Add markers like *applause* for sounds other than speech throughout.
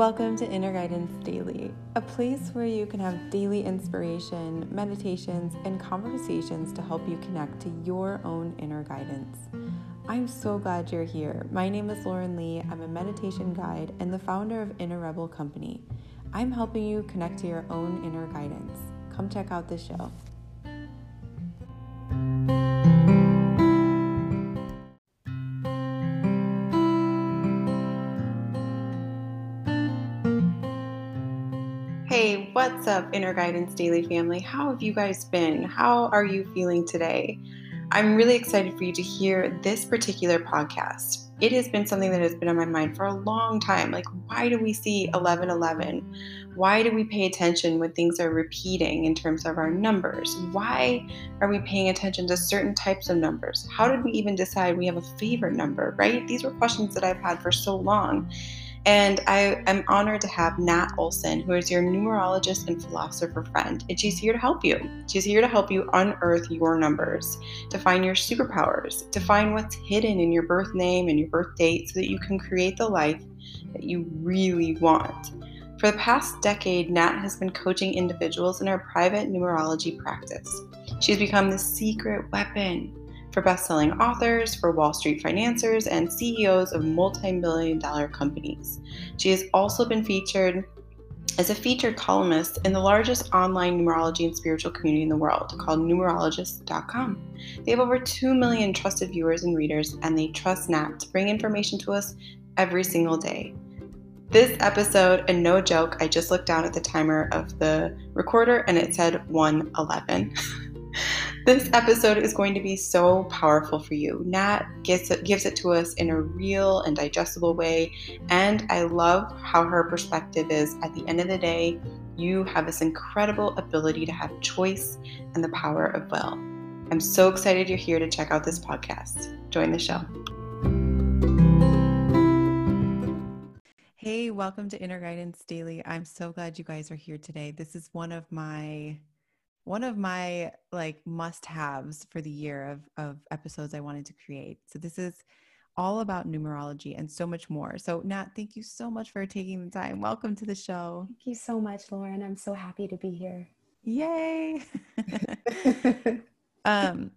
Welcome to Inner Guidance Daily, a place where you can have daily inspiration, meditations, and conversations to help you connect to your own inner guidance. I'm so glad you're here. My name is Lauren Lee. I'm a meditation guide and the founder of Inner Rebel Company. I'm helping you connect to your own inner guidance. Come check out this show. What's up, Inner Guidance Daily family? How have you guys been? How are you feeling today? I'm really excited for you to hear this particular podcast. It has been something that has been on my mind for a long time. Like, why do we see 1111? Why do we pay attention when things are repeating in terms of our numbers? Why are we paying attention to certain types of numbers? How did we even decide we have a favorite number, right? These were questions that I've had for so long. And I am honored to have Nat Olson, who is your numerologist and philosopher friend. And she's here to help you. She's here to help you unearth your numbers, to find your superpowers, to find what's hidden in your birth name and your birth date so that you can create the life that you really want. For the past decade, Nat has been coaching individuals in her private numerology practice. She's become the secret weapon for best-selling authors, for Wall Street financiers, and CEOs of multi-million dollar companies. She has also been featured as a featured columnist in the largest online numerology and spiritual community in the world called numerologist.com. They have over 2 million trusted viewers and readers, and they trust Nat to bring information to us every single day. This episode, and no joke, I just looked down at the timer of the recorder and it said 111. *laughs* This episode is going to be so powerful for you. Nat gives it, gives it to us in a real and digestible way, and I love how her perspective is at the end of the day, you have this incredible ability to have choice and the power of will. I'm so excited you're here to check out this podcast. Join the show. Hey, welcome to Inner Guidance Daily. I'm so glad you guys are here today. This is one of my one of my like must haves for the year of, of episodes I wanted to create. So this is all about numerology and so much more. So Nat, thank you so much for taking the time. Welcome to the show. Thank you so much, Lauren. I'm so happy to be here. Yay. *laughs* *laughs* um,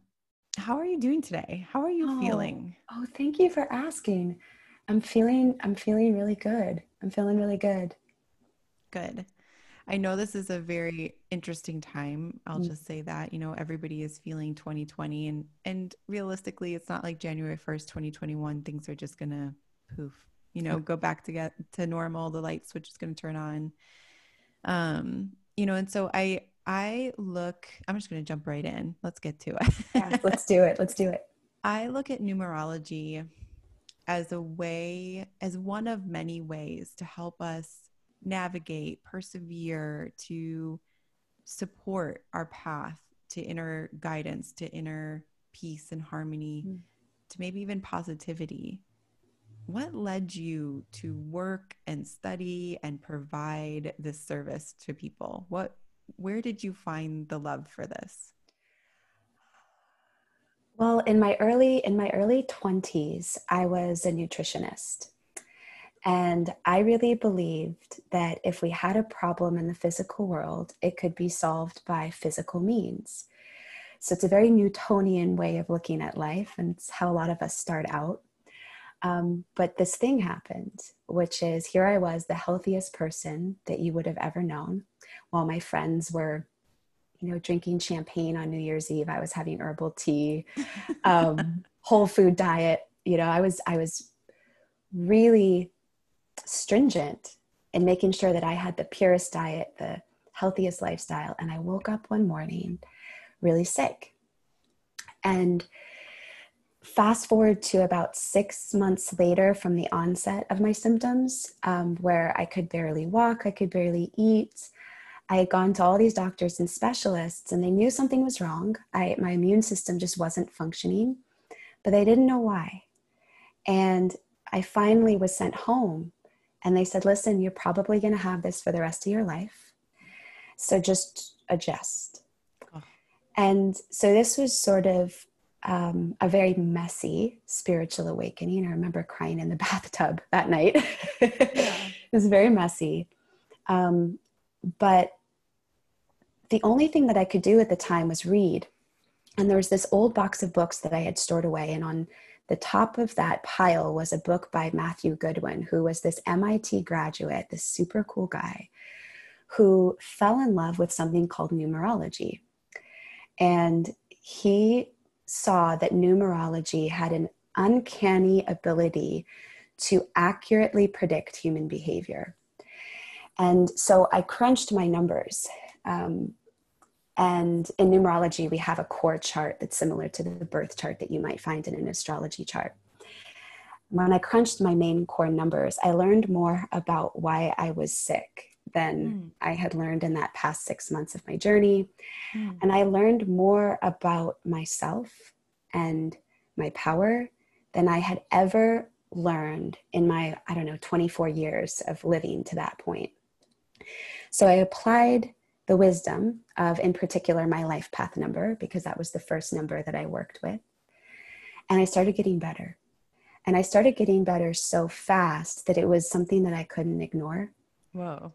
how are you doing today? How are you oh, feeling? Oh, thank you for asking. I'm feeling I'm feeling really good. I'm feeling really good. Good. I know this is a very interesting time. I'll mm just say that, you know, everybody is feeling 2020 and and realistically it's not like January 1st, 2021 things are just going to poof, you know, go back to get to normal, the light switch is going to turn on. Um, you know, and so I I look I'm just going to jump right in. Let's get to it. yeah, let's do it. Let's do it. *laughs* I look at numerology as a way as one of many ways to help us navigate, persevere, to support our path to inner guidance, to inner peace and harmony, mm. to maybe even positivity. What led you to work and study and provide this service to people? What where did you find the love for this? Well, in my early in my early 20s, I was a nutritionist. And I really believed that if we had a problem in the physical world, it could be solved by physical means. So it's a very Newtonian way of looking at life, and it's how a lot of us start out. Um, but this thing happened, which is here I was, the healthiest person that you would have ever known, while my friends were, you know, drinking champagne on New Year's Eve. I was having herbal tea, *laughs* um, whole food diet. You know, I was I was really stringent in making sure that I had the purest diet, the healthiest lifestyle. And I woke up one morning really sick. And fast forward to about six months later from the onset of my symptoms, um, where I could barely walk, I could barely eat. I had gone to all these doctors and specialists, and they knew something was wrong. I, my immune system just wasn't functioning, but they didn't know why. And I finally was sent home and they said, listen, you're probably going to have this for the rest of your life. So just adjust. Oh. And so this was sort of um, a very messy spiritual awakening. I remember crying in the *laughs* bathtub that night. yeah. *laughs* was very messy. Um, but the only thing that I could do at the time was read. And there was this old box of books that I had stored away. And on the top of that pile was a book by Matthew Goodwin, who was this MIT graduate, this super cool guy who fell in love with something called numerology. And he saw that numerology had an uncanny ability to accurately predict human behavior. And so I crunched my numbers. Um, and in numerology, we have a core chart that's similar to the birth chart that you might find in an astrology chart. When I crunched my main core numbers, I learned more about why I was sick than mm. I had learned in that past six months of my journey. Mm. And I learned more about myself and my power than I had ever learned in my, I don't know, 24 years of living to that point. So I applied the wisdom of, in particular, my life path number, because that was the first number that I worked with. And I started getting better. And I started getting better so fast that it was something that I couldn't ignore. Whoa.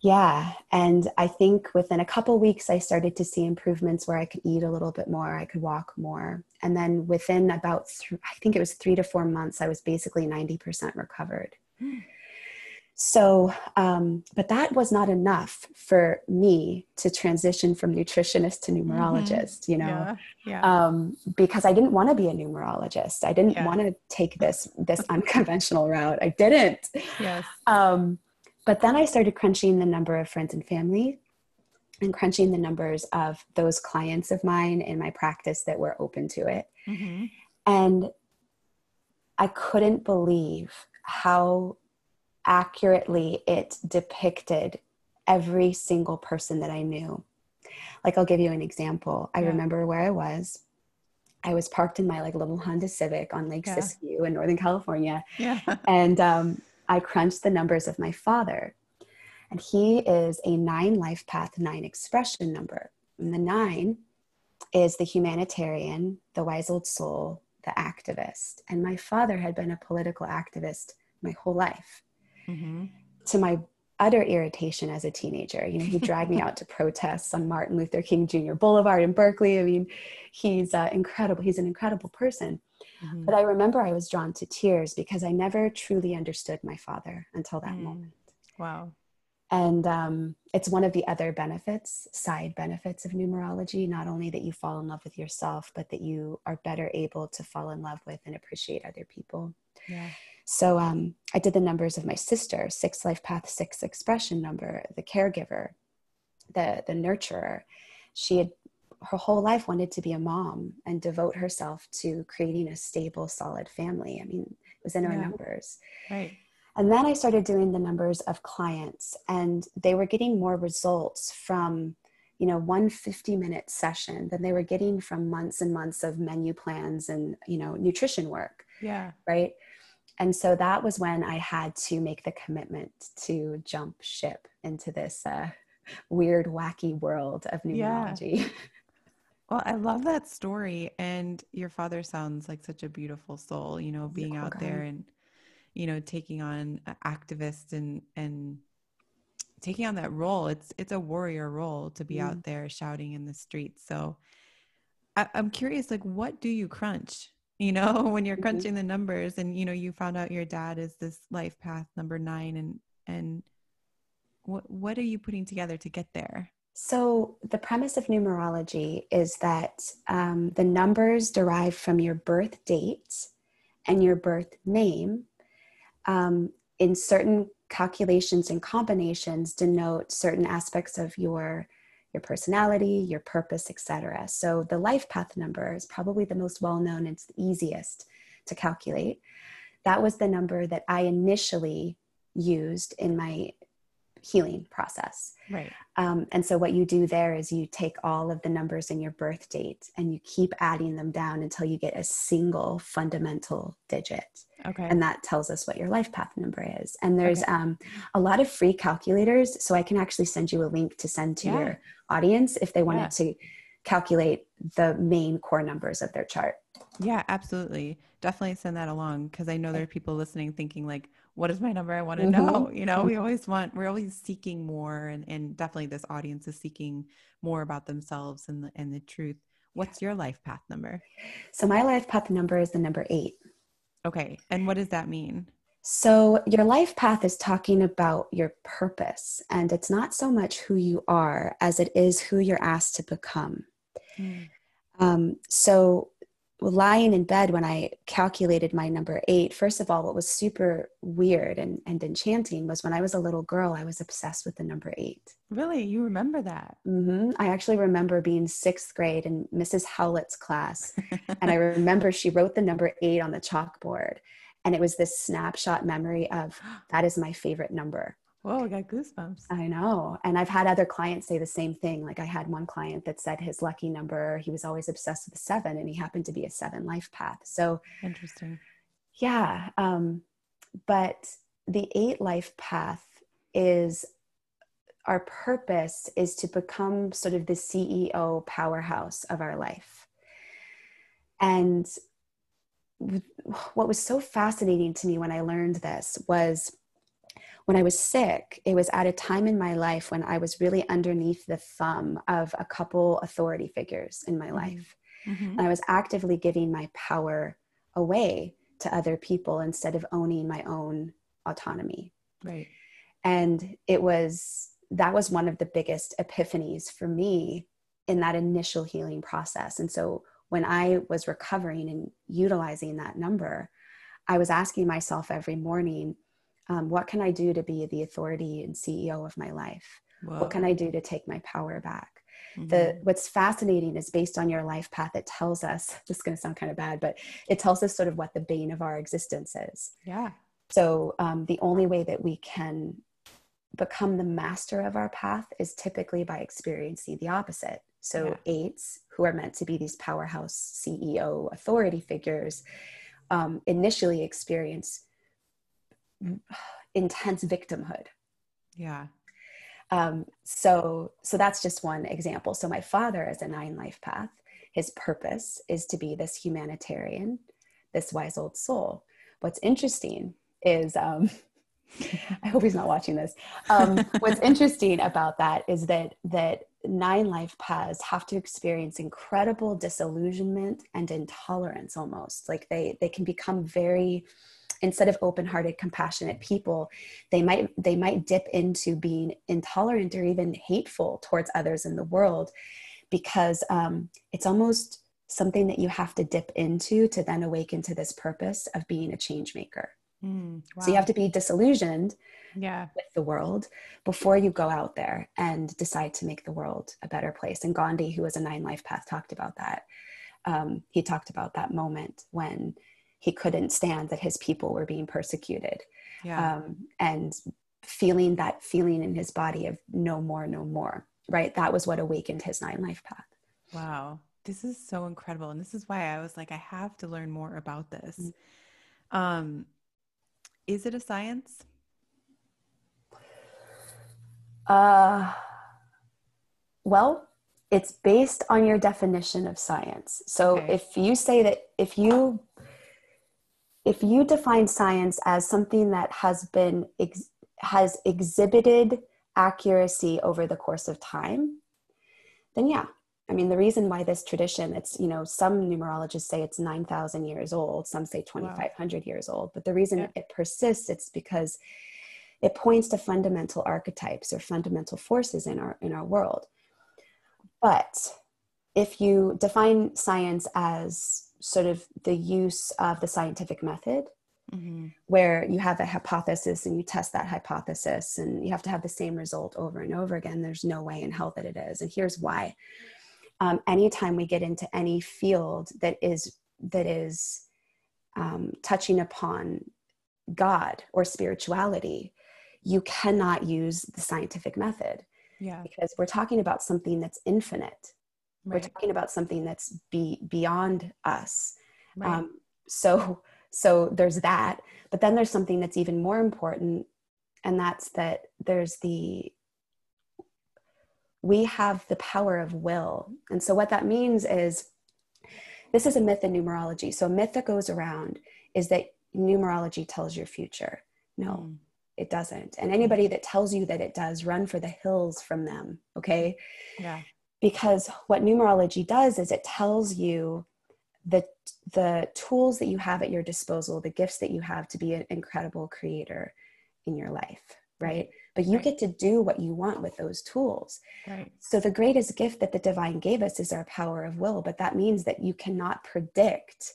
Yeah. And I think within a couple weeks, I started to see improvements where I could eat a little bit more, I could walk more. And then within about, th- I think it was three to four months, I was basically 90% recovered. Hmm. So, um, but that was not enough for me to transition from nutritionist to mm-hmm. numerologist, mm-hmm. you know, yeah, yeah. Um, because I didn't want to be a numerologist. I didn't yeah. want to take this this *laughs* unconventional route. I didn't. Yes. Um, but then I started crunching the number of friends and family and crunching the numbers of those clients of mine in my practice that were open to it. Mm-hmm. And I couldn't believe how accurately it depicted every single person that I knew. Like I'll give you an example. I remember where I was. I was parked in my like little Honda Civic on Lake yeah. Siskiyou in Northern California. Yeah. *laughs* and um, I crunched the numbers of my father. And he is a nine life path, nine expression number. And the nine is the humanitarian, the wise old soul, the activist. And my father had been a political activist my whole life mm-hmm. to my utter irritation as a teenager. You know, he dragged me out to protests on Martin Luther King Jr. Boulevard in Berkeley. I mean, he's uh, incredible. He's an incredible person. Mm-hmm. But I remember I was drawn to tears because I never truly understood my father until that mm. moment. Wow. And um, it's one of the other benefits, side benefits of numerology, not only that you fall in love with yourself, but that you are better able to fall in love with and appreciate other people. Yeah. So um, I did the numbers of my sister, six life path, six expression number, the caregiver, the the nurturer. She had her whole life wanted to be a mom and devote herself to creating a stable, solid family. I mean, it was in her yeah. numbers. Right. And then I started doing the numbers of clients, and they were getting more results from you know one 50 minute session than they were getting from months and months of menu plans and you know nutrition work yeah right and so that was when I had to make the commitment to jump ship into this uh, weird, wacky world of numerology. Yeah. *laughs* Well, I love that story. And your father sounds like such a beautiful soul, you know, being out guy. there and, you know, taking on activists and, and, taking on that role it's it's a warrior role to be mm. out there shouting in the streets so I, i'm curious like what do you crunch you know *laughs* when you're mm-hmm. crunching the numbers and you know you found out your dad is this life path number nine and and what what are you putting together to get there so the premise of numerology is that um, the numbers derived from your birth date and your birth name um, in certain calculations and combinations denote certain aspects of your your personality, your purpose, etc. So the life path number is probably the most well known, it's the easiest to calculate. That was the number that I initially used in my healing process. Right. Um, and so what you do there is you take all of the numbers in your birth date and you keep adding them down until you get a single fundamental digit. Okay. And that tells us what your life path number is. And there's okay. um, a lot of free calculators. So I can actually send you a link to send to yeah. your audience if they wanted yeah. to calculate the main core numbers of their chart. Yeah, absolutely. Definitely send that along because I know there are people listening thinking like, what is my number? I want to mm-hmm. know. You know, we always want, we're always seeking more, and, and definitely this audience is seeking more about themselves and the, and the truth. What's your life path number? So my life path number is the number eight. Okay. And what does that mean? So, your life path is talking about your purpose, and it's not so much who you are as it is who you're asked to become. Mm. Um, so, lying in bed when I calculated my number eight, first of all, what was super weird and, and enchanting was when I was a little girl, I was obsessed with the number eight. Really? You remember that? Mm-hmm. I actually remember being sixth grade in Mrs. Howlett's class. and I *laughs* remember she wrote the number eight on the chalkboard. And it was this snapshot memory of *gasps* that is my favorite number. Whoa, I got goosebumps. I know. And I've had other clients say the same thing. Like I had one client that said his lucky number, he was always obsessed with seven and he happened to be a seven life path. So interesting. Yeah. Um, but the eight life path is our purpose is to become sort of the CEO powerhouse of our life. And what was so fascinating to me when I learned this was when I was sick, it was at a time in my life when I was really underneath the thumb of a couple authority figures in my mm-hmm. life. Mm-hmm. And I was actively giving my power away to other people instead of owning my own autonomy. Right. And it was that was one of the biggest epiphanies for me in that initial healing process. And so when I was recovering and utilizing that number, I was asking myself every morning, um, what can I do to be the authority and CEO of my life? Whoa. What can I do to take my power back? Mm-hmm. The what's fascinating is based on your life path. It tells us *laughs* this is going to sound kind of bad, but it tells us sort of what the bane of our existence is. Yeah. So um, the only way that we can become the master of our path is typically by experiencing the opposite. So, yeah. eights, who are meant to be these powerhouse CEO authority figures, um, initially experience intense victimhood. Yeah. Um, so, so that's just one example. So, my father is a nine life path. His purpose is to be this humanitarian, this wise old soul. What's interesting is um, *laughs* I hope he's not watching this. Um, *laughs* what's interesting about that is that that nine life paths have to experience incredible disillusionment and intolerance almost like they they can become very instead of open-hearted compassionate people they might they might dip into being intolerant or even hateful towards others in the world because um, it's almost something that you have to dip into to then awaken to this purpose of being a change maker Mm, wow. So you have to be disillusioned yeah. with the world before you go out there and decide to make the world a better place. And Gandhi, who was a nine life path, talked about that. Um, he talked about that moment when he couldn't stand that his people were being persecuted. Yeah. Um, and feeling that feeling in his body of no more, no more, right? That was what awakened his nine life path. Wow. This is so incredible. And this is why I was like, I have to learn more about this. Mm-hmm. Um, is it a science? Uh, well, it's based on your definition of science. So okay. if you say that if you if you define science as something that has been ex- has exhibited accuracy over the course of time, then yeah, I mean, the reason why this tradition, it's, you know, some numerologists say it's 9,000 years old, some say 2,500 wow. years old, but the reason yeah. it persists, it's because it points to fundamental archetypes or fundamental forces in our, in our world. But if you define science as sort of the use of the scientific method, mm-hmm. where you have a hypothesis and you test that hypothesis and you have to have the same result over and over again, there's no way in hell that it is. And here's why um, anytime we get into any field that is that is um, touching upon God or spirituality, you cannot use the scientific method. Yeah. Because we're talking about something that's infinite. Right. We're talking about something that's be, beyond us. Right. Um, so so there's that. But then there's something that's even more important, and that's that there's the we have the power of will. And so, what that means is this is a myth in numerology. So, a myth that goes around is that numerology tells your future. No, mm. it doesn't. And anybody that tells you that it does, run for the hills from them. Okay. Yeah. Because what numerology does is it tells you the the tools that you have at your disposal, the gifts that you have to be an incredible creator in your life, right? But you right. get to do what you want with those tools. Right. So the greatest gift that the divine gave us is our power of will, but that means that you cannot predict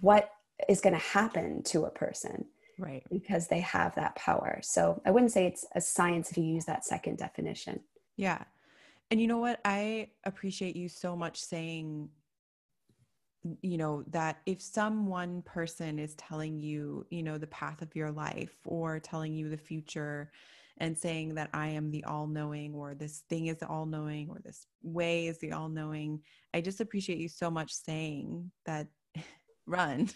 what is going to happen to a person right because they have that power so i wouldn't say it's a science if you use that second definition yeah and you know what? I appreciate you so much saying you know that if some one person is telling you you know the path of your life or telling you the future and saying that i am the all-knowing or this thing is the all-knowing or this way is the all-knowing i just appreciate you so much saying that *laughs* run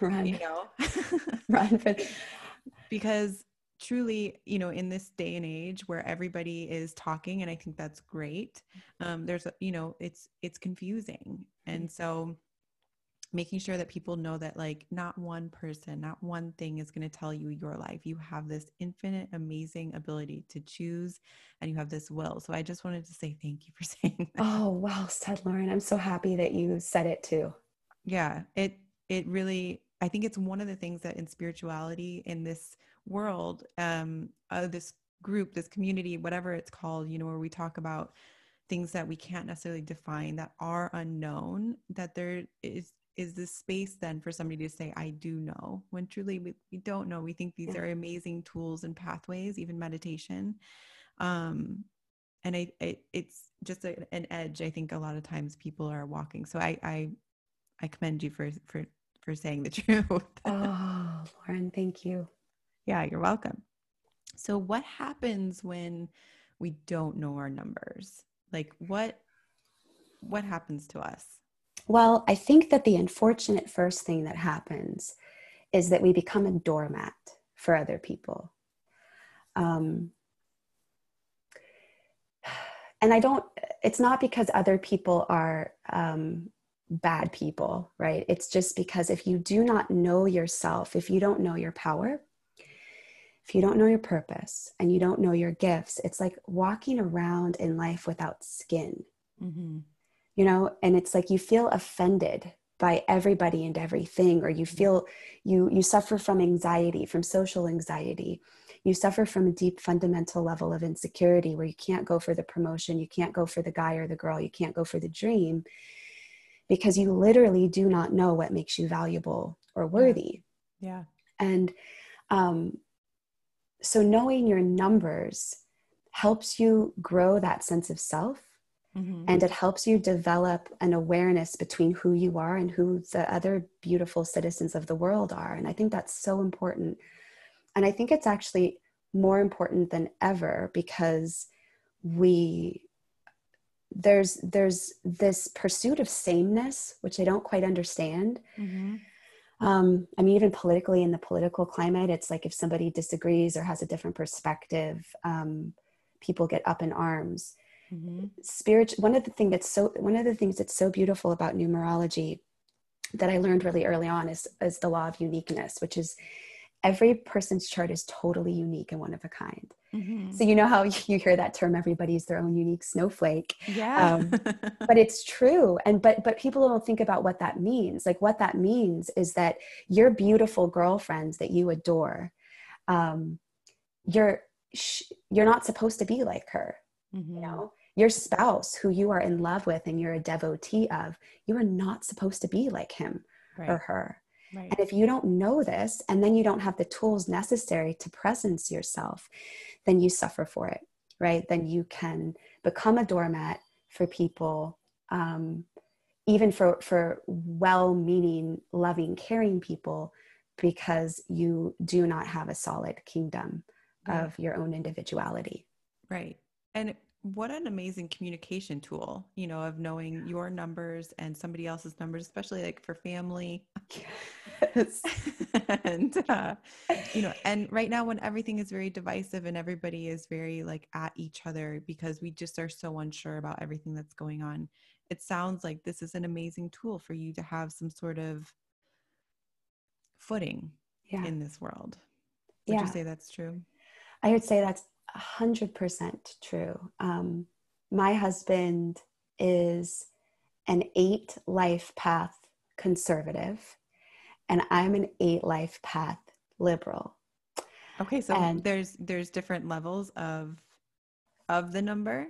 run. you know? *laughs* Run for *laughs* because truly you know in this day and age where everybody is talking and i think that's great um there's a, you know it's it's confusing. And so making sure that people know that like not one person not one thing is going to tell you your life. You have this infinite amazing ability to choose and you have this will. So i just wanted to say thank you for *laughs* saying that. oh well said lauren. I'm so happy that you said it too. Yeah it it really i think it's one of the things that in spirituality in this world um uh, this group this community whatever it's called you know where we talk about things that we can't necessarily define that are unknown that there is is this space then for somebody to say i do know when truly we, we don't know. We think these yeah. are amazing tools and pathways even meditation. Um and I, I it's just a, an edge i think a lot of times people are walking. So i i i commend you for for for saying the *laughs* truth. Oh lauren thank you yeah you're welcome so what happens when we don't know our numbers like what what happens to us well, I think that the unfortunate first thing that happens is that we become a doormat for other people. Um, and I don't, it's not because other people are um, bad people, right? It's just because if you do not know yourself, if you don't know your power, if you don't know your purpose and you don't know your gifts, it's like walking around in life without skin. Mm-hmm. You know and it's like you feel offended by everybody and everything or you feel you you suffer from anxiety from social anxiety. You suffer from a deep fundamental level of insecurity where you can't go for the promotion you can't go for the guy or the girl you can't go for the dream because you literally do not know what makes you valuable or worthy. Yeah, yeah. and um, so knowing your numbers helps you grow that sense of self Mm-hmm. And it helps you develop an awareness between who you are and who the other beautiful citizens of the world are. And I think that's so important. And I think it's actually more important than ever because we there's there's this pursuit of sameness which i don't quite understand mm-hmm. Um, i mean even politically in the political climate it's like if somebody disagrees or has a different perspective um, people get up in arms mm-hmm. spiritual one of the thing that's so one of the things that's so beautiful about numerology that i learned really early on is is the law of uniqueness which is every person's chart is totally unique and one of a kind mm-hmm. so you know how *laughs* you hear that term everybody's their own unique snowflake yeah um, *laughs* but it's true and but but people don't think about what that means like what that means is that your beautiful girlfriends that you adore um, you're sh- you're not supposed to be like her mm-hmm. you know your spouse who you are in love with and you're a devotee of you are not supposed to be like him right. or her right. and if you don't know this and then you don't have the tools necessary to presence yourself then you suffer for it right then you can become a doormat for people um, even for for well-meaning loving caring people because you do not have a solid kingdom right. of your own individuality right and what an amazing communication tool, you know, of knowing your numbers and somebody else's numbers, especially like for family. *laughs* Yes. *laughs* and uh, you know, and right now when everything is very divisive and everybody is very like at each other because we just are so unsure about everything that's going on, it sounds like this is an amazing tool for you to have some sort of footing Yeah. in this world. Would Yeah. you say that's true? I would say that's a hundred percent true. Um, my husband is an eight life path conservative, and I'm an eight life path liberal. Okay, so And- there's there's different levels of of the number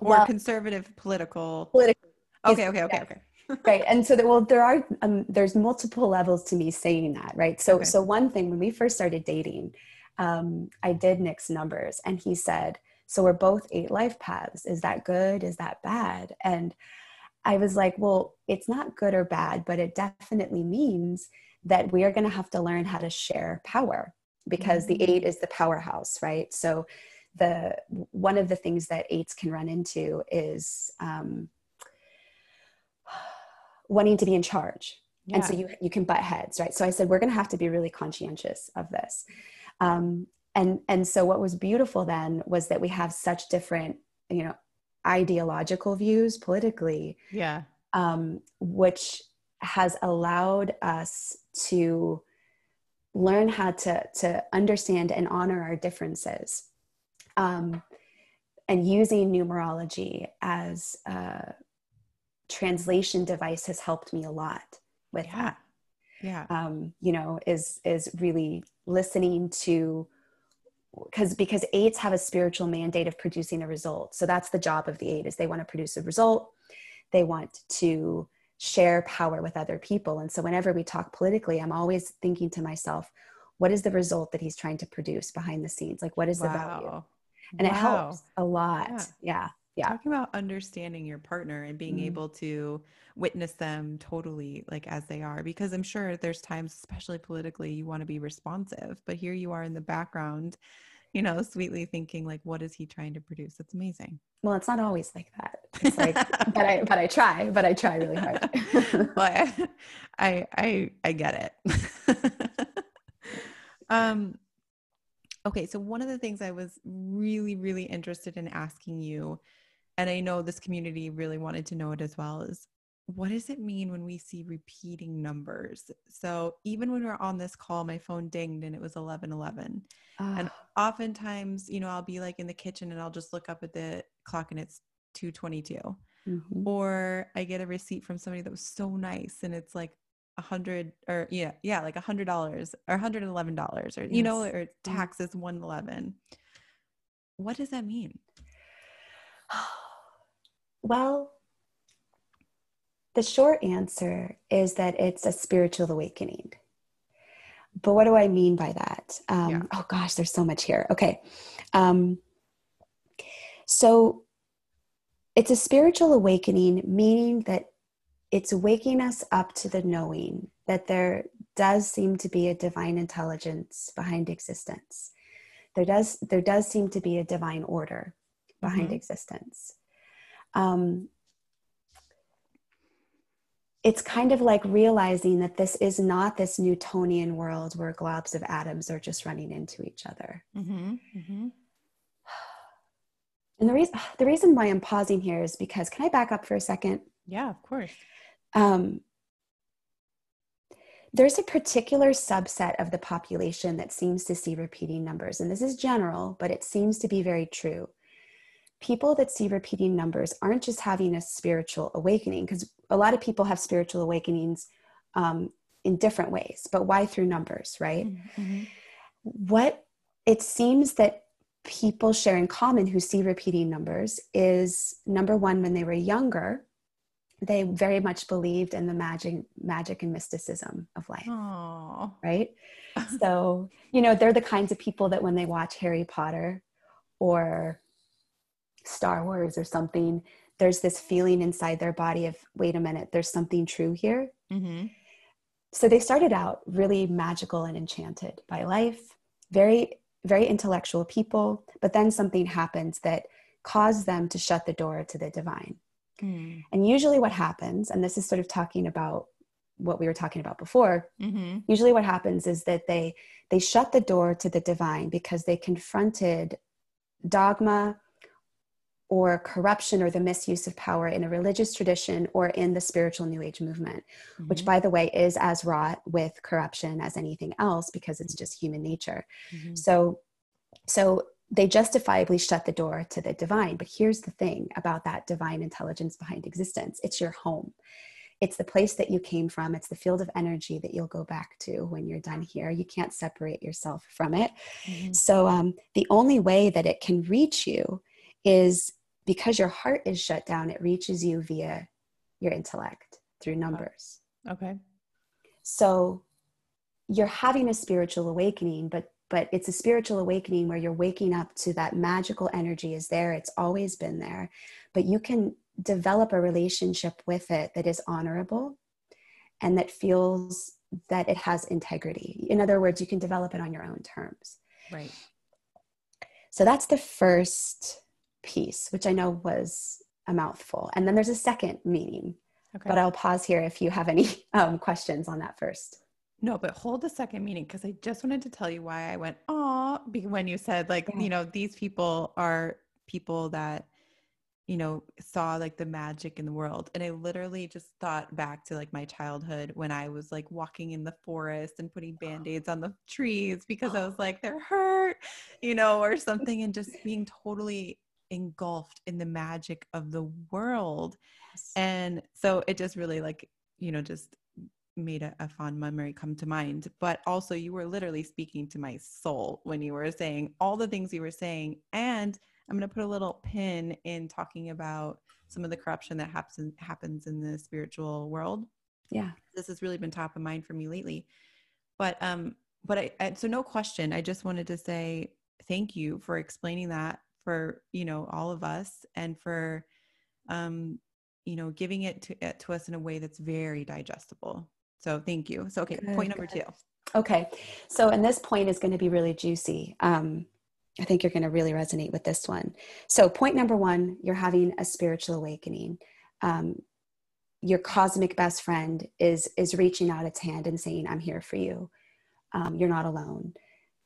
or Well- conservative political. Political. Okay, okay, okay, okay. *laughs* right and so that well there are um, there's multiple levels to me saying that right so Okay. so one thing when we first started dating um, i did nick's numbers and he said so we're both eight life paths. Is that good? Is that bad? And i was like well it's not good or bad but it definitely means that we are going to have to learn how to share power because the Mhm. eight is the powerhouse right? So the one of the things that eights can run into is um, wanting to be in charge. And so you you can butt heads right? So i said we're going to have to be really conscientious of this um, and and so what was beautiful then was that we have such different you know ideological views politically yeah. um, which has allowed us to learn how to to understand and honor our differences um, and using numerology as a translation device has helped me a lot with Yeah. that Yeah. um, you know is is really listening to because because eights have a spiritual mandate of producing a result. So that's the job of the eight is they want to produce a result. They want to share power with other people. And so whenever we talk politically i'm always thinking to myself what is the result that he's trying to produce behind the scenes? Like what is the value? Wow. and it helps a lot. Yeah. yeah yeah Talking about understanding your partner and being Mhm. able to witness them totally like as they are, because I'm sure there's times, especially politically, you want to be responsive, but here you are in the background, you know, sweetly thinking like, what is he trying to produce? That's amazing. well it's not always like that it's like *laughs* but i but i try but i try really hard *laughs* well, I, I I I get it. *laughs* um okay, so one of the things I was really really interested in asking you and I know this community really wanted to know it as well is what does it mean when we see repeating numbers? So even when we we're on this call, my phone dinged and it was 1111. And Ah, oftentimes, you know, I'll be like in the kitchen and I'll just look up at the clock and it's 222 mhm. or I get a receipt from somebody that was so nice and it's like a hundred or yeah, yeah, like a hundred dollars or hundred and eleven dollars or you know, or taxes one eleven. What does that mean? Well, the short answer is that it's a spiritual awakening. But what do I mean by that? Um, Yeah. Oh gosh, there's so much here. Okay. Um, so it's a spiritual awakening, meaning that it's waking us up to the knowing that there does seem to be a divine intelligence behind existence. There does there does seem to be a divine order behind Mhm. existence. Um, it's kind of like realizing that this is not this Newtonian world where globs of atoms are just running into each other. Mm-hmm. Mm-hmm. And the reason the reason why I'm pausing here is because can I back up for a second? Yeah, of course. Um, there's a particular subset of the population that seems to see repeating numbers, and this is general, but it seems to be very true. People that see repeating numbers aren't just having a spiritual awakening, because a lot of people have spiritual awakenings um, in different ways, but why through numbers, right? Mm-hmm. what it seems that people share in common who see repeating numbers is number one when they were younger they very much believed in the magic magic and mysticism of life Oh, right *laughs* so you know they're the kinds of people that when they watch harry potter or star wars or something there's this feeling inside their body of wait a minute there's something true here mm-hmm. so they started out really magical and enchanted by life very very intellectual people but then something happens that caused them to shut the door to the divine Mm. and usually what happens and this is sort of talking about what we were talking about before Mm-hmm. usually what happens is that they they shut the door to the divine because they confronted dogma or corruption or the misuse of power in a religious tradition or in the spiritual new age movement which Mm-hmm. by the way is as wrought with corruption as anything else because it's just human nature. Mhm. so so they justifiably shut the door to the divine. But here's the thing about that divine intelligence behind existence. It's your home. It's the place that you came from. It's the field of energy that you'll go back to when you're done here. You can't separate yourself from it. Mhm. so um, the only way that it can reach you is because your heart is shut down it reaches you via your intellect through numbers Okay. so you're having a spiritual awakening but but it's a spiritual awakening where you're waking up to that magical energy is there it's always been there but you can develop a relationship with it that is honorable and that feels that it has integrity in other words you can develop it on your own terms Right. so that's the first piece which i know was a mouthful and then there's a second meaning Okay. but i'll pause here if you have any *laughs* um, questions on that first No, but hold the second meaning because I just wanted to tell you why I went, oh, when you said, like, Yeah. you know, these people are people that, you know, saw like the magic in the world. And I literally just thought back to like my childhood when I was like walking in the forest and putting band aids on the trees because I was like, they're hurt, you know, or something, and just being totally engulfed in the magic of the world. And so it just really like, you know, just made a, a fond memory come to mind. But also, you were literally speaking to my soul when you were saying all the things you were saying. And I'm going to put a little pin in talking about some of the corruption that happens happens in the spiritual world. yeah This has really been top of mind for me lately. But um, but I, I so no question. I just wanted to say thank you for explaining that for you know all of us and for um you know giving it to it to us in a way that's very digestible. So thank you. So okay, Good, point number good. two. Okay, so and this point is going to be really juicy. Um, I think you're going to really resonate with this one. So, point number one, you're having a spiritual awakening. Um, your cosmic best friend is is reaching out its hand and saying, "I'm here for you. Um, you're not alone.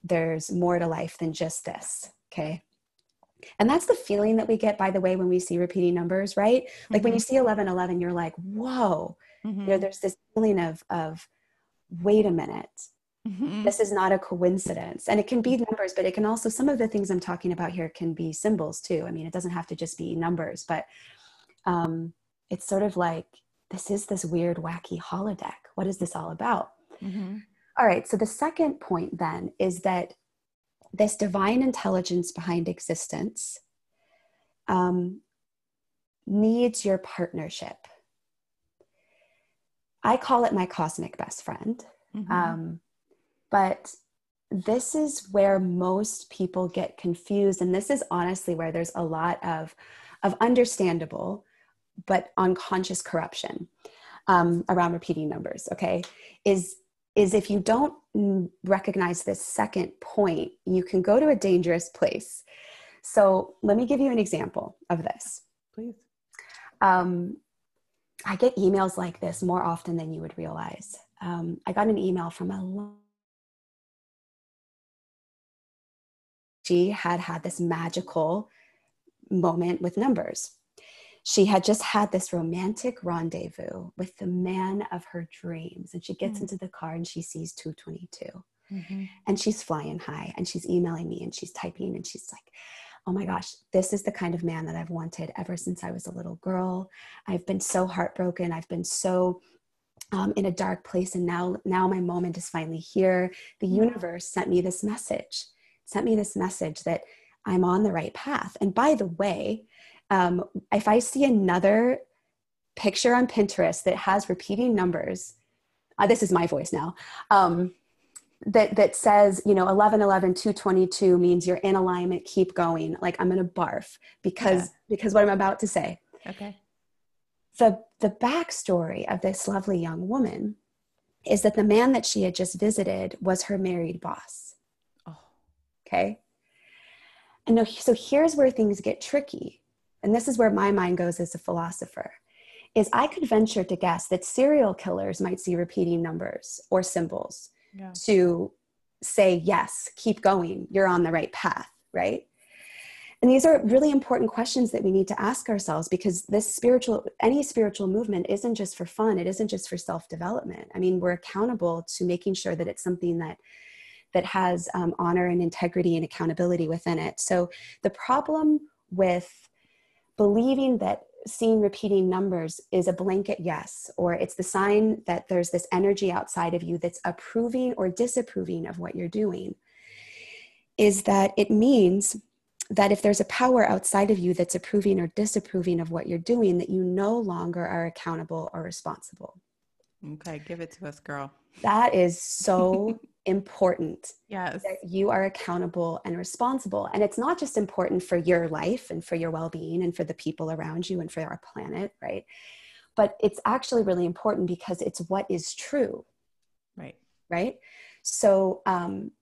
There's more to life than just this." Okay. And that's the feeling that we get, by the way, when we see repeating numbers, right? Like when you see 1111, you're like, whoa, Mhm. you know, there's this feeling of, of wait a minute, Mhm. this is not a coincidence and it can be numbers but it can also some of the things i'm talking about here can be symbols too i mean it doesn't have to just be numbers but um, it's sort of like this is this weird wacky holodeck what is this all about Mhm. all right so the second point then is that this divine intelligence behind existence um, needs your partnership i call it my cosmic best friend Mhm. um, but this is where most people get confused. And this is honestly where there's a lot of, of understandable but unconscious corruption um, around repeating numbers, okay? Is, is if you don't recognize this second point, you can go to a dangerous place. So let me give you an example of this. Please. Um, I get emails like this more often than you would realize. Um, I got an email from a she had had this magical moment with numbers. She had just had this romantic rendezvous with the man of her dreams. And she gets Mm. into the car and she sees 222 Mhm. and she's flying high and she's emailing me and she's typing and she's like oh my gosh this is the kind of man that i've wanted ever since i was a little girl i've been so heartbroken i've been so um, in a dark place and now now my moment is finally here the Yeah. universe sent me this message sent me this message that i'm on the right path and by the way um, if i see another picture on pinterest that has repeating numbers uh, this is my voice now um, that that says you know 11 11 222 means you're in alignment keep going like i'm gonna barf because Yeah. because what i'm about to say Okay. the the backstory of this lovely young woman is that the man that she had just visited was her married boss Oh. okay and so here's where things get tricky and this is where my mind goes as a philosopher is I could venture to guess that serial killers might see repeating numbers or symbols yeah. to say, yes, keep going, you're on the right path, right? And these are really important questions that we need to ask ourselves because this spiritual, any spiritual movement isn't just for fun, it isn't just for self development. I mean, we're accountable to making sure that it's something that that has um, honor and integrity and accountability within it. So the problem with believing that seeing repeating numbers is a blanket yes, or it's the sign that there's this energy outside of you that's approving or disapproving of what you're doing, is that it means that if there's a power outside of you that's approving or disapproving of what you're doing, that you no longer are accountable or responsible. Okay, give it to us, girl. That is so *laughs* important. Yes. That you are accountable and responsible. And it's not just important for your life and for your well being and for the people around you and for our planet, right? But it's actually really important because it's what is true. Right. Right. So, um,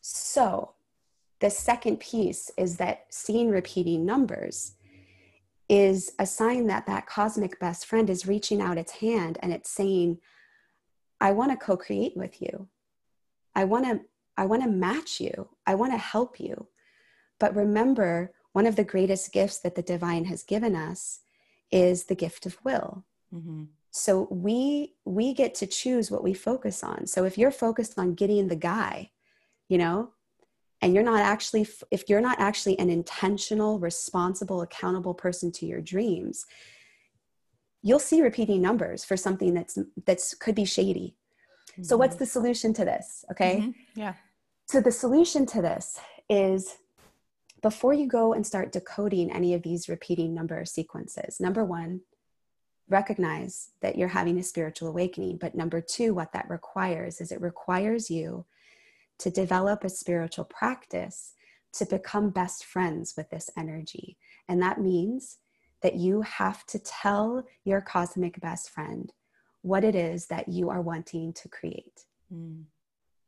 so the second piece is that seeing repeating numbers is a sign that that cosmic best friend is reaching out its hand and it's saying, I want to co create with you. I want to I want to match you. I want to help you. But remember, one of the greatest gifts that the divine has given us is the gift of will. Mm-hmm. So we we get to choose what we focus on. So if you're focused on getting the guy, you know, and you're not actually if you're not actually an intentional, responsible, accountable person to your dreams, you'll see repeating numbers for something that's that's could be shady Mm-hmm. So, what's the solution to this? Okay. Mm-hmm. Yeah. So, the solution to this is before you go and start decoding any of these repeating number sequences, number one, recognize that you're having a spiritual awakening. But number two, what that requires is it requires you to develop a spiritual practice to become best friends with this energy. And that means that you have to tell your cosmic best friend what it is that you are wanting to create. Mm.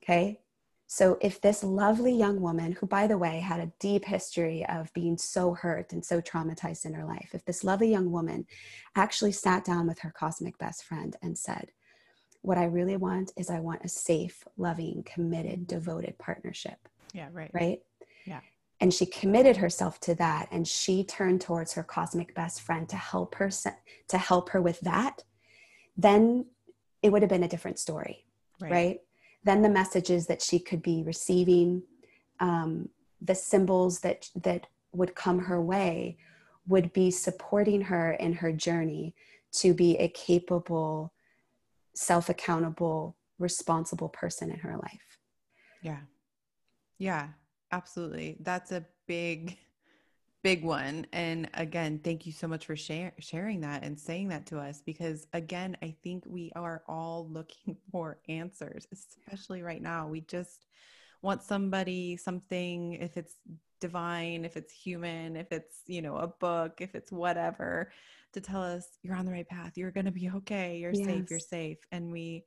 Okay. So, if this lovely young woman, who, by the way, had a deep history of being so hurt and so traumatized in her life, if this lovely young woman actually sat down with her cosmic best friend and said, What I really want is I want a safe, loving, committed, devoted partnership. Yeah, right. Right? Yeah. And she committed herself to that and she turned towards her cosmic best friend to help her to help her with that then it would have been a different story, right? right? Then the messages that she could be receiving, um, the symbols that that would come her way, would be supporting her in her journey to be a capable, self accountable, responsible person in her life. Yeah. Yeah, absolutely. That's a big big one. And again, thank you so much for share, sharing that and saying that to us because, again, I think we are all looking *laughs* for answers, especially right now. We just want somebody, something, if it's divine, if it's human, if it's, you know, a book, if it's whatever, to tell us you're on the right path, you're going to be okay, you're yes. safe, you're safe. And we,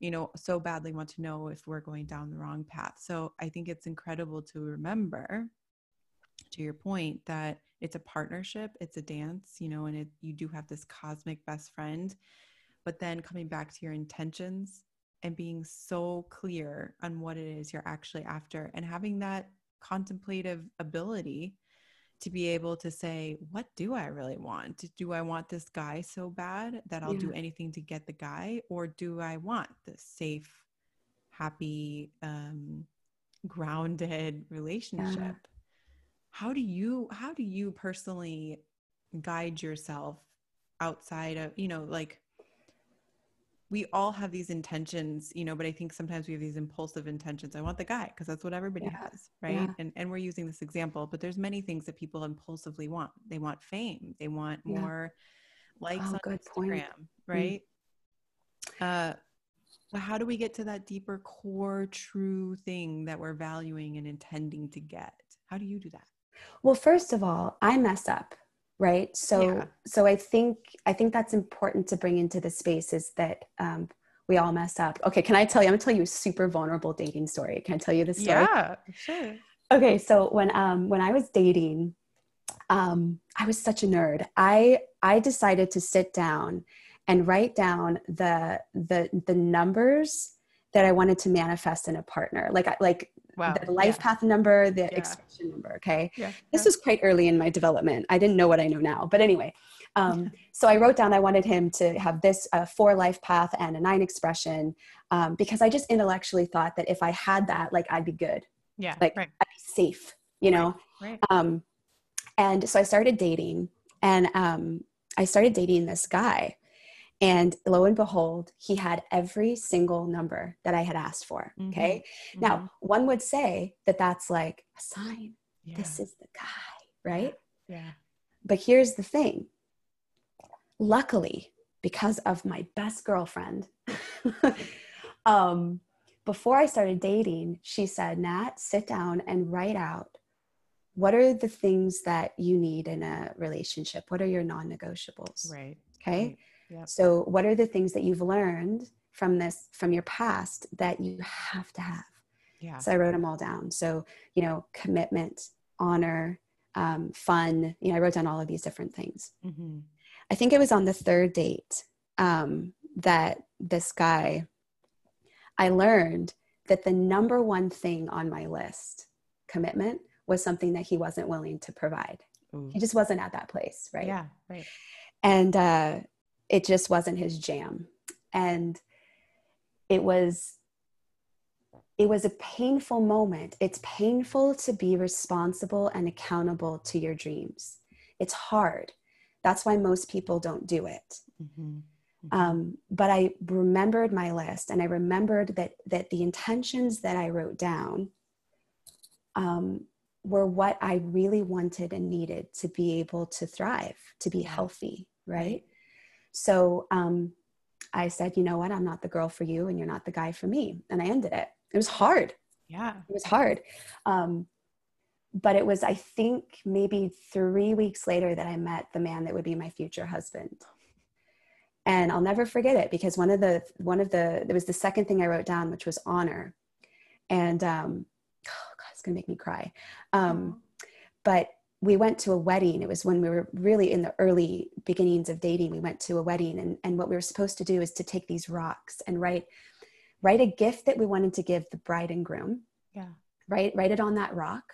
you know, so badly want to know if we're going down the wrong path. So I think it's incredible to remember to your point that it's a partnership it's a dance you know and it, you do have this cosmic best friend but then coming back to your intentions and being so clear on what it is you're actually after and having that contemplative ability to be able to say what do i really want? Do i want this guy so bad that i'll yeah. do anything to get the guy or do i want this safe happy um grounded relationship? yeah how do you how do you personally guide yourself outside of you know like we all have these intentions you know but i think sometimes we have these impulsive intentions i want the guy because that's what everybody yeah. has right yeah. and and we're using this example but there's many things that people impulsively want they want fame they want yeah. more likes oh, on instagram point. Mm. right mm. uh but how do we get to that deeper core true thing that we're valuing and intending to get how do you do that well, first of all, I mess up, right? So, yeah. so I think I think that's important to bring into the space is that um, we all mess up. Okay, can I tell you? I'm gonna tell you a super vulnerable dating story. Can I tell you this story? Yeah, sure. Okay, so when um when I was dating, um, I was such a nerd. I I decided to sit down and write down the the the numbers that I wanted to manifest in a partner. Like like wow. the life yeah. path number, the yeah. expression number. Okay. Yeah. This was quite early in my development. I didn't know what I know now. But anyway, um, so I wrote down I wanted him to have this uh, four life path and a nine expression um, because I just intellectually thought that if I had that, like I'd be good. Yeah. Like right. I'd be safe, you know? Right. right. Um, and so I started dating and um, I started dating this guy and lo and behold, he had every single number that I had asked for. Mm-hmm. Okay. Mm-hmm. Now, one would say that that's like a sign. Yeah. This is the guy, right? Yeah. But here's the thing luckily, because of my best girlfriend, *laughs* um, before I started dating, she said, Nat, sit down and write out what are the things that you need in a relationship? What are your non negotiables? Right. Okay. Right. Yep. So, what are the things that you've learned from this, from your past, that you have to have? Yeah. So, I wrote them all down. So, you know, commitment, honor, um, fun. You know, I wrote down all of these different things. Mm-hmm. I think it was on the third date um, that this guy, I learned that the number one thing on my list, commitment, was something that he wasn't willing to provide. Ooh. He just wasn't at that place, right? Yeah, right. And uh, it just wasn't his jam. And it was it was a painful moment. It's painful to be responsible and accountable to your dreams. It's hard. That's why most people don't do it. Mm-hmm. Um, but i remembered my list and i remembered that that the intentions that i wrote down um, were what i really wanted and needed to be able to thrive to be healthy right so um, I said, you know what? I'm not the girl for you, and you're not the guy for me. And I ended it. It was hard. Yeah. It was hard. Um, but it was, I think, maybe three weeks later that I met the man that would be my future husband. And I'll never forget it because one of the one of the it was the second thing I wrote down, which was honor. And um, oh God, it's gonna make me cry. Um, but we went to a wedding. It was when we were really in the early beginnings of dating. We went to a wedding, and, and what we were supposed to do is to take these rocks and write write a gift that we wanted to give the bride and groom. Yeah. Write write it on that rock,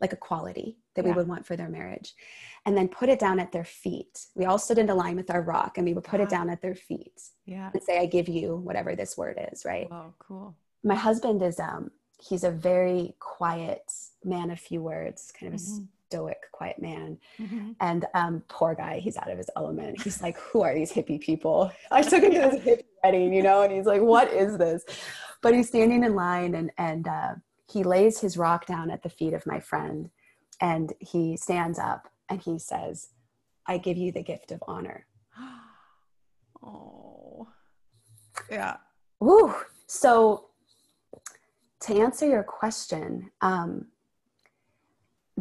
like a quality that yeah. we would want for their marriage, and then put it down at their feet. We all stood in a line with our rock, and we would put it down at their feet. Yeah. And say, "I give you whatever this word is." Right. Oh, cool. My husband is um he's a very quiet man of few words, kind of. Mm-hmm stoic, quiet man. Mm-hmm. And um, poor guy, he's out of his element. He's like, Who are these hippie people? *laughs* I took him to this hippie wedding, you know, and he's like, What is this? But he's standing in line and, and uh, he lays his rock down at the feet of my friend and he stands up and he says, I give you the gift of honor. *gasps* oh, yeah. Woo. So, to answer your question, um,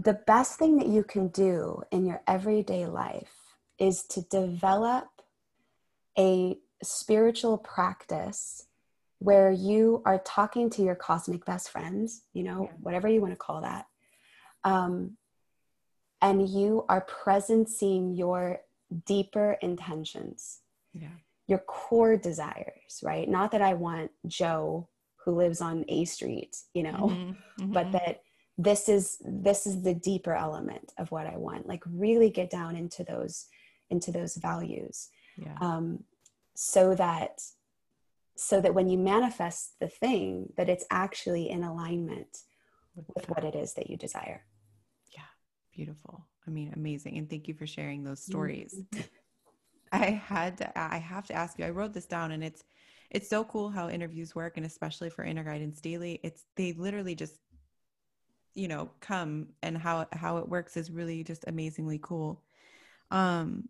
the best thing that you can do in your everyday life is to develop a spiritual practice where you are talking to your cosmic best friends, you know, yeah. whatever you want to call that. Um, and you are presencing your deeper intentions, yeah. your core desires, right? Not that I want Joe who lives on A Street, you know, mm-hmm. Mm-hmm. but that this is this is the deeper element of what i want. Like really get down into those into those values. Yeah. um, so that so that when you manifest the thing that it's actually in alignment with, what it is that you desire. Yeah. Beautiful. I mean amazing. And thank you for sharing those stories. Mm-hmm. i had to i have to ask you i wrote this down and it's it's so cool how interviews work and especially for inner guidance daily it's they literally just you know come and how how it works is really just amazingly cool. Um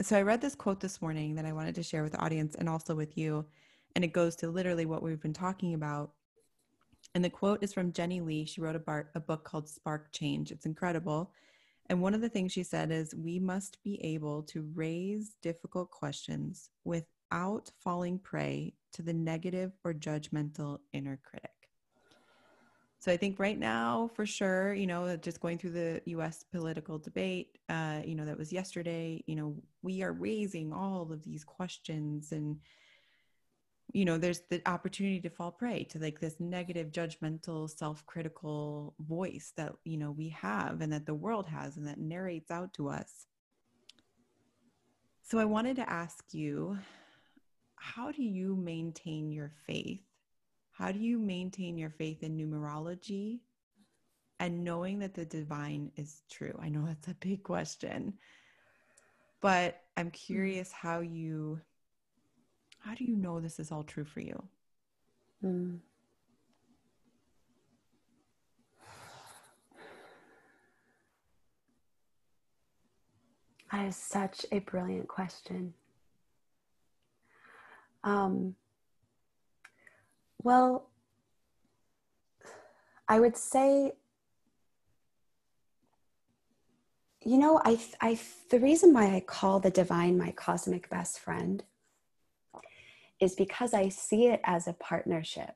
so i read this quote this morning that i wanted to share with the audience and also with you and it goes to literally what we've been talking about. And the quote is from jenny lee. She wrote a, bar, a book called spark change. It's incredible. And one of the things she said is we must be able to raise difficult questions without falling prey to the negative or judgmental inner critic So I think right now, for sure, you know, just going through the U.S. political debate, uh, you know, that was yesterday. You know, we are raising all of these questions, and you know, there's the opportunity to fall prey to like this negative, judgmental, self-critical voice that you know we have, and that the world has, and that narrates out to us. So I wanted to ask you, how do you maintain your faith? How do you maintain your faith in numerology and knowing that the divine is true? I know that's a big question, but I'm mm. curious how you how do you know this is all true for you? Mm. That is such a brilliant question. Um, well, I would say, you know, I, I, the reason why I call the divine my cosmic best friend is because I see it as a partnership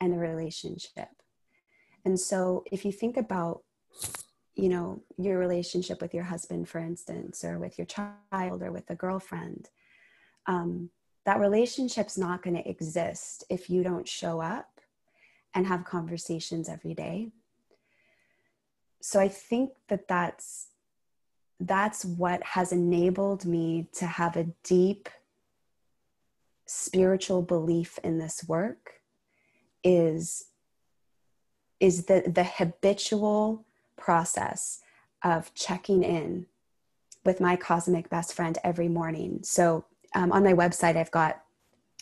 and a relationship. And so if you think about, you know, your relationship with your husband, for instance, or with your child or with a girlfriend, um, that relationship's not going to exist if you don't show up and have conversations every day. So i think that that's that's what has enabled me to have a deep spiritual belief in this work is is the the habitual process of checking in with my cosmic best friend every morning. So um, on my website, I've got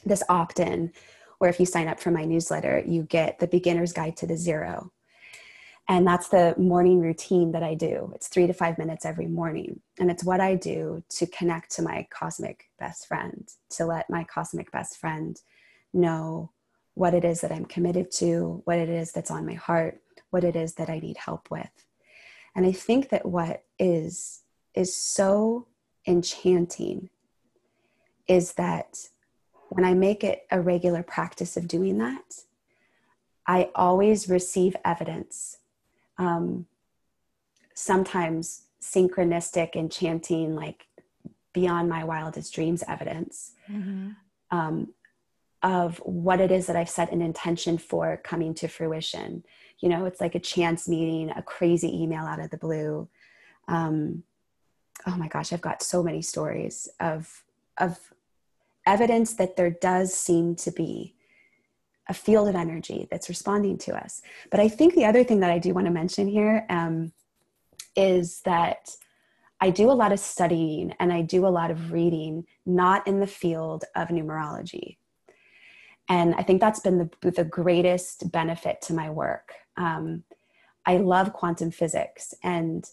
this opt in where if you sign up for my newsletter, you get the beginner's guide to the zero. And that's the morning routine that I do. It's three to five minutes every morning. And it's what I do to connect to my cosmic best friend, to let my cosmic best friend know what it is that I'm committed to, what it is that's on my heart, what it is that I need help with. And I think that what is is so enchanting is that when I make it a regular practice of doing that, I always receive evidence. Um, sometimes synchronistic, and chanting, like beyond my wildest dreams evidence mm-hmm. um, of what it is that I've set an intention for coming to fruition. You know, it's like a chance meeting, a crazy email out of the blue. Um, oh my gosh, I've got so many stories of of evidence that there does seem to be a field of energy that's responding to us. But I think the other thing that I do want to mention here um, is that I do a lot of studying and I do a lot of reading, not in the field of numerology. And I think that's been the, the greatest benefit to my work. Um, I love quantum physics and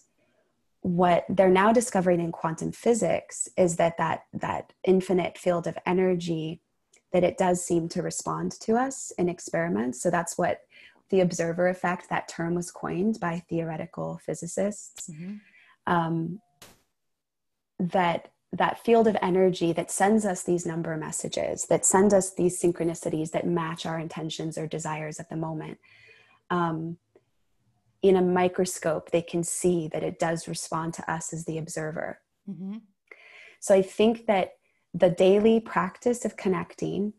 what they're now discovering in quantum physics is that that that infinite field of energy that it does seem to respond to us in experiments. So that's what the observer effect that term was coined by theoretical physicists. Mm-hmm. um, that that field of energy that sends us these number messages that send us these synchronicities that match our intentions or desires at the moment. Um, in a microscope, they can see that it does respond to us as the observer. Mm-hmm. So I think that the daily practice of connecting,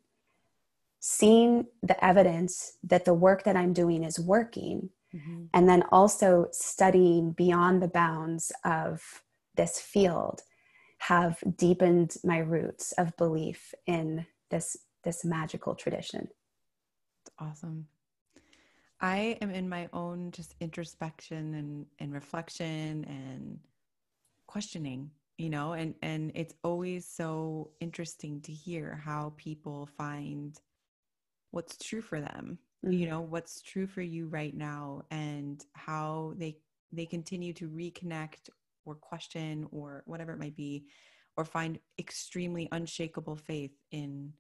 seeing the evidence that the work that I'm doing is working, mm-hmm. and then also studying beyond the bounds of this field have deepened my roots of belief in this this magical tradition. It's awesome. I am in my own just introspection and, and reflection and questioning, you know, and, and it's always so interesting to hear how people find what's true for them, mm-hmm. you know, what's true for you right now and how they they continue to reconnect or question or whatever it might be or find extremely unshakable faith in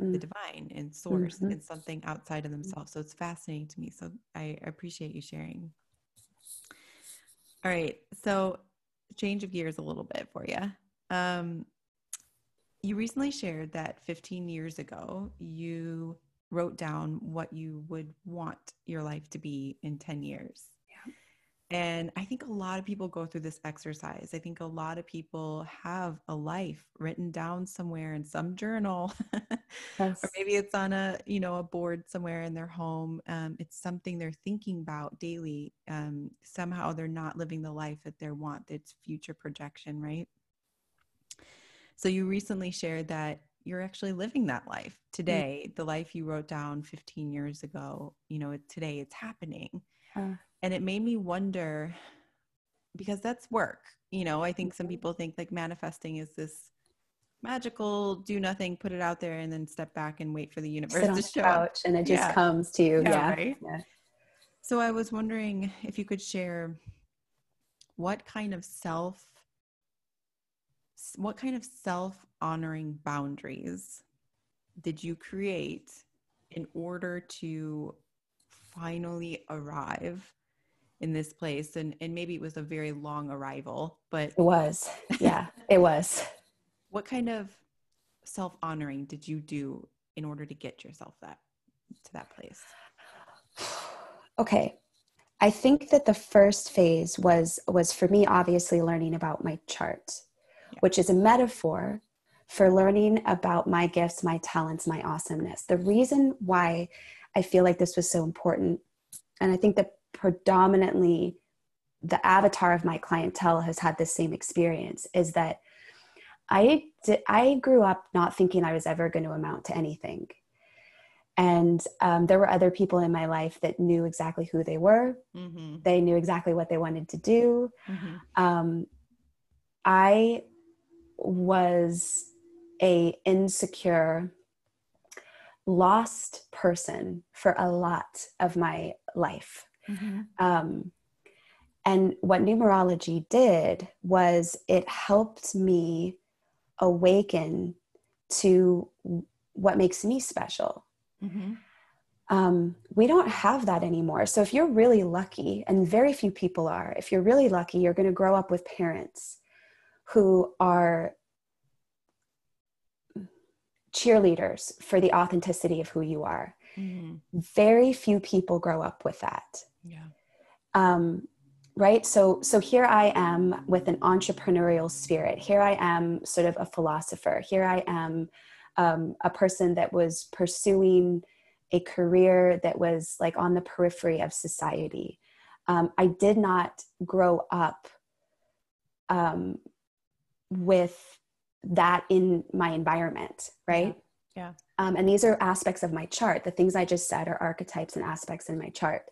mm. the divine and source mm-hmm. and something outside of themselves. So it's fascinating to me. So I appreciate you sharing. All right. So change of gears a little bit for you. Um, you recently shared that 15 years ago you wrote down what you would want your life to be in 10 years. And I think a lot of people go through this exercise. I think a lot of people have a life written down somewhere in some journal, *laughs* yes. or maybe it's on a you know a board somewhere in their home. Um, it's something they're thinking about daily. Um, somehow they're not living the life that they want. It's future projection, right? So you recently shared that you're actually living that life mm. today. Mm-hmm. The life you wrote down 15 years ago. You know, today it's happening. Uh and it made me wonder because that's work you know i think some mm-hmm. people think like manifesting is this magical do nothing put it out there and then step back and wait for the universe Sit on to show couch and it just yeah. comes to you yeah, yeah. Right? yeah so i was wondering if you could share what kind of self what kind of self honoring boundaries did you create in order to finally arrive in this place and and maybe it was a very long arrival but it was. Yeah it was. *laughs* What kind of self-honoring did you do in order to get yourself that to that place? *sighs* Okay. I think that the first phase was was for me obviously learning about my chart yeah. which is a metaphor for learning about my gifts my talents my awesomeness. The reason why i feel like this was so important and i think that predominantly the avatar of my clientele has had the same experience is that I did, I grew up not thinking I was ever going to amount to anything. And um, there were other people in my life that knew exactly who they were. Mm-hmm. They knew exactly what they wanted to do. Mm-hmm. Um, I was a insecure, lost person for a lot of my life. Mm-hmm. Um, and what numerology did was it helped me awaken to what makes me special. Mm-hmm. Um, we don't have that anymore. So if you're really lucky, and very few people are, if you're really lucky, you're going to grow up with parents who are cheerleaders for the authenticity of who you are. Mm-hmm. Very few people grow up with that. Yeah. Um, right. So, so here I am with an entrepreneurial spirit. Here I am, sort of a philosopher. Here I am, um, a person that was pursuing a career that was like on the periphery of society. Um, I did not grow up um, with that in my environment, right? Yeah. yeah. Um, and these are aspects of my chart. The things I just said are archetypes and aspects in my chart.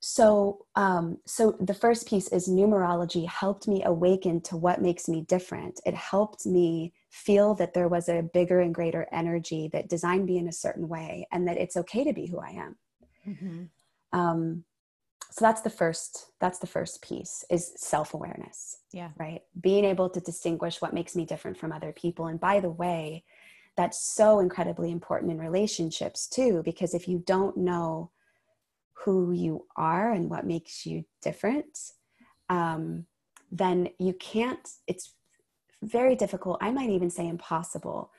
So, um, so the first piece is numerology helped me awaken to what makes me different. It helped me feel that there was a bigger and greater energy that designed me in a certain way, and that it's okay to be who I am. Mm-hmm. Um, so that's the first. That's the first piece is self awareness. Yeah. Right. Being able to distinguish what makes me different from other people. And by the way, that's so incredibly important in relationships too, because if you don't know who you are and what makes you different, um, then you can't, it's very difficult, I might even say impossible,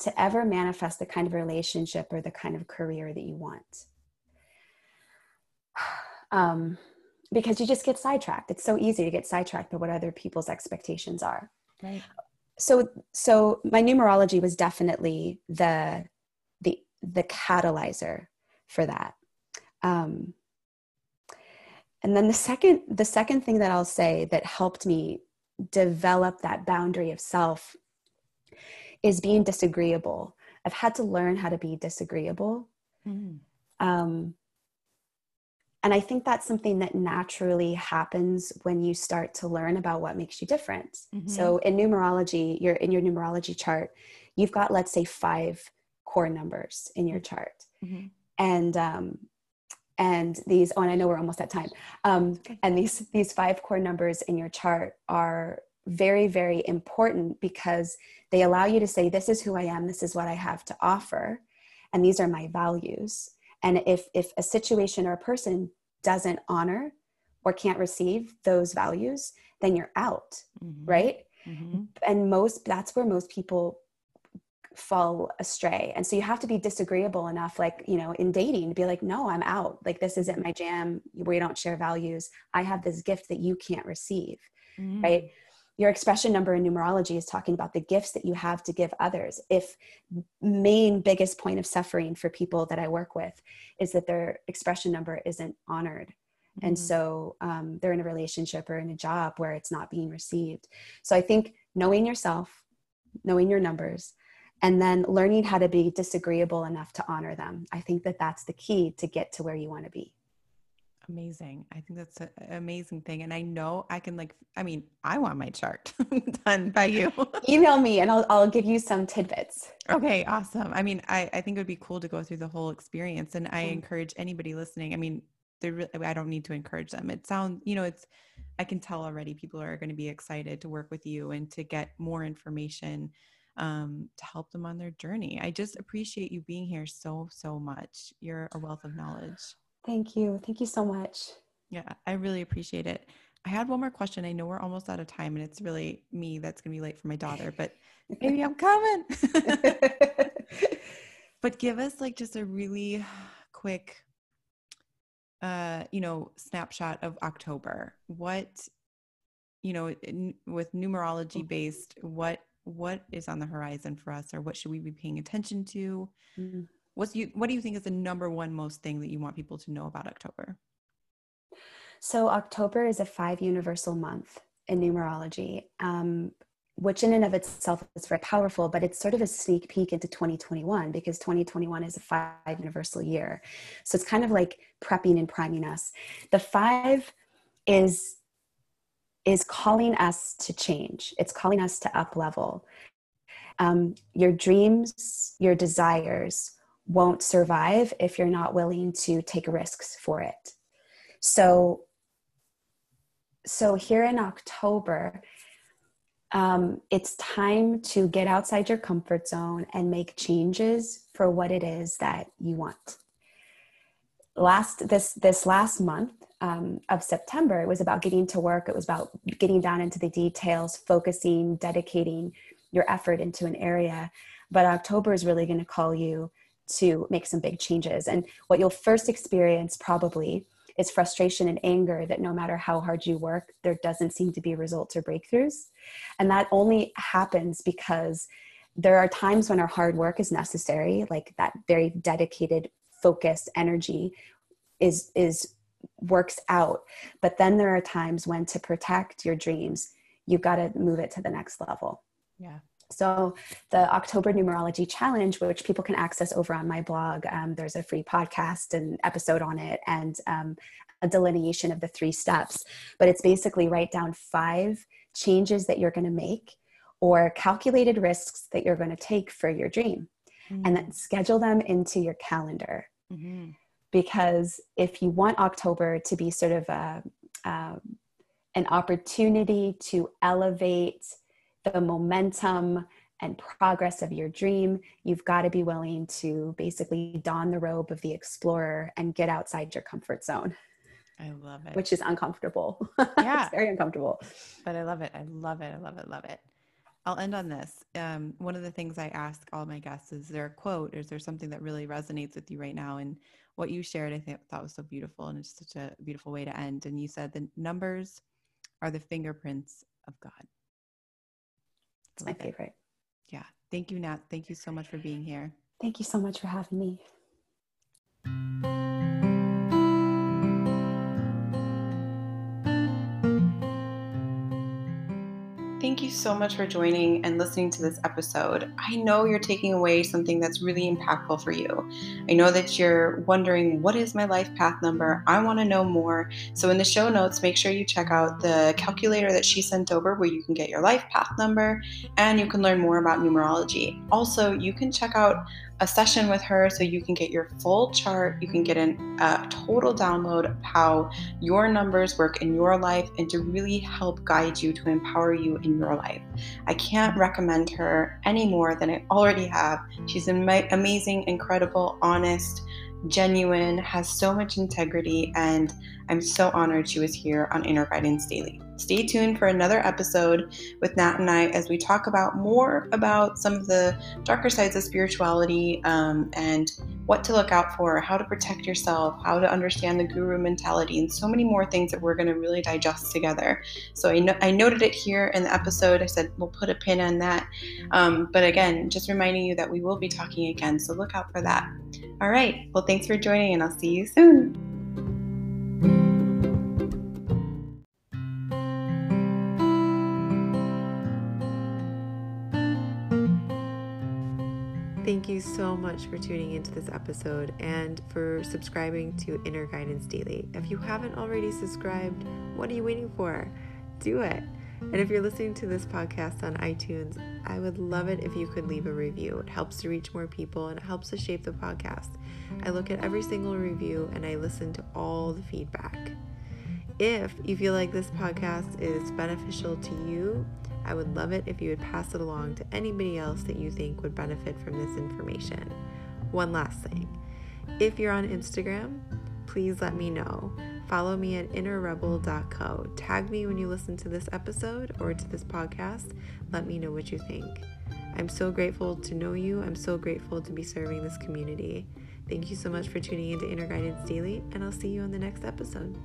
to ever manifest the kind of relationship or the kind of career that you want. Um, because you just get sidetracked. It's so easy to get sidetracked by what other people's expectations are. Right. So, so my numerology was definitely the the the catalyzer for that. Um, and then the second the second thing that I'll say that helped me develop that boundary of self is being disagreeable. I've had to learn how to be disagreeable. Mm. Um, and I think that's something that naturally happens when you start to learn about what makes you different. Mm-hmm. So in numerology, you're in your numerology chart, you've got let's say five core numbers in your chart. Mm-hmm. And um, and these oh and i know we're almost at time um, and these these five core numbers in your chart are very very important because they allow you to say this is who i am this is what i have to offer and these are my values and if if a situation or a person doesn't honor or can't receive those values then you're out mm-hmm. right mm-hmm. and most that's where most people fall astray and so you have to be disagreeable enough like you know in dating to be like no i'm out like this isn't my jam we don't share values i have this gift that you can't receive mm. right your expression number in numerology is talking about the gifts that you have to give others. If main biggest point of suffering for people that i work with is that their expression number isn't honored. Mm-hmm. and so um, they're in a relationship or in a job where it's not being received. So i think knowing yourself knowing your numbers and then learning how to be disagreeable enough to honor them i think that that's the key to get to where you want to be Amazing. I think that's an amazing thing. And I know I can like, I mean, I want my chart *laughs* done by you. *laughs* Email me and I'll, I'll give you some tidbits. Okay. Awesome. I mean, I, I think it would be cool to go through the whole experience and I mm. encourage anybody listening. I mean, they're really, I don't need to encourage them. It sounds, you know, it's, I can tell already people are going to be excited to work with you and to get more information um, to help them on their journey. I just appreciate you being here so, so much. You're a wealth of knowledge. Thank you. Thank you so much. Yeah, I really appreciate it. I had one more question. I know we're almost out of time and it's really me that's going to be late for my daughter, but *laughs* maybe I'm coming. *laughs* *laughs* but give us like just a really quick uh, you know, snapshot of October. What you know, in, with numerology based, what what is on the horizon for us or what should we be paying attention to? Mm-hmm. What's you what do you think is the number one most thing that you want people to know about October? So October is a five universal month in numerology, um, which in and of itself is very powerful, but it's sort of a sneak peek into 2021 because 2021 is a five universal year. So it's kind of like prepping and priming us. The five is is calling us to change. It's calling us to up level. Um, your dreams, your desires, won't survive if you're not willing to take risks for it. So, so here in October, um, it's time to get outside your comfort zone and make changes for what it is that you want. Last this this last month um, of September, it was about getting to work. It was about getting down into the details, focusing, dedicating your effort into an area. But October is really going to call you to make some big changes. And what you'll first experience probably is frustration and anger that no matter how hard you work, there doesn't seem to be results or breakthroughs. And that only happens because there are times when our hard work is necessary, like that very dedicated, focused energy is is works out. But then there are times when to protect your dreams, you've got to move it to the next level. Yeah. So, the October Numerology Challenge, which people can access over on my blog, um, there's a free podcast and episode on it, and um, a delineation of the three steps. But it's basically write down five changes that you're going to make or calculated risks that you're going to take for your dream, mm-hmm. and then schedule them into your calendar. Mm-hmm. Because if you want October to be sort of a, um, an opportunity to elevate the momentum and progress of your dream, you've got to be willing to basically don the robe of the explorer and get outside your comfort zone. I love it. Which is uncomfortable. *laughs* Yeah. it's very uncomfortable. But I love it. I love it. I love it. Love it. I'll end on this. Um, one of the things I ask all my guests is there a quote? Is there something that really resonates with you right now? And what you shared, I think, thought was so beautiful, and it's such a beautiful way to end. And you said the numbers are the fingerprints of God. It's my favorite. Yeah. Thank you, Nat. Thank you so much for being here. Thank you so much for having me. Thank you so much for joining and listening to this episode. I know you're taking away something that's really impactful for you. I know that you're wondering, what is my life path number? I want to know more. So, in the show notes, make sure you check out the calculator that she sent over where you can get your life path number and you can learn more about numerology. Also, you can check out a session with her so you can get your full chart. You can get an, a total download of how your numbers work in your life and to really help guide you to empower you in your life. I can't recommend her any more than I already have. She's amazing, incredible, honest, genuine, has so much integrity, and I'm so honored she was here on Inner Guidance Daily. Stay tuned for another episode with Nat and I as we talk about more about some of the darker sides of spirituality um, and what to look out for, how to protect yourself, how to understand the guru mentality, and so many more things that we're going to really digest together. So I, no- I noted it here in the episode. I said we'll put a pin on that. Um, but again, just reminding you that we will be talking again. So look out for that. All right. Well, thanks for joining, and I'll see you soon. So much for tuning into this episode and for subscribing to Inner Guidance Daily. If you haven't already subscribed, what are you waiting for? Do it. And if you're listening to this podcast on iTunes, I would love it if you could leave a review. It helps to reach more people and it helps to shape the podcast. I look at every single review and I listen to all the feedback. If you feel like this podcast is beneficial to you, I would love it if you would pass it along to anybody else that you think would benefit from this information. One last thing if you're on Instagram, please let me know. Follow me at innerrebel.co. Tag me when you listen to this episode or to this podcast. Let me know what you think. I'm so grateful to know you. I'm so grateful to be serving this community. Thank you so much for tuning into Inner Guidance Daily, and I'll see you on the next episode.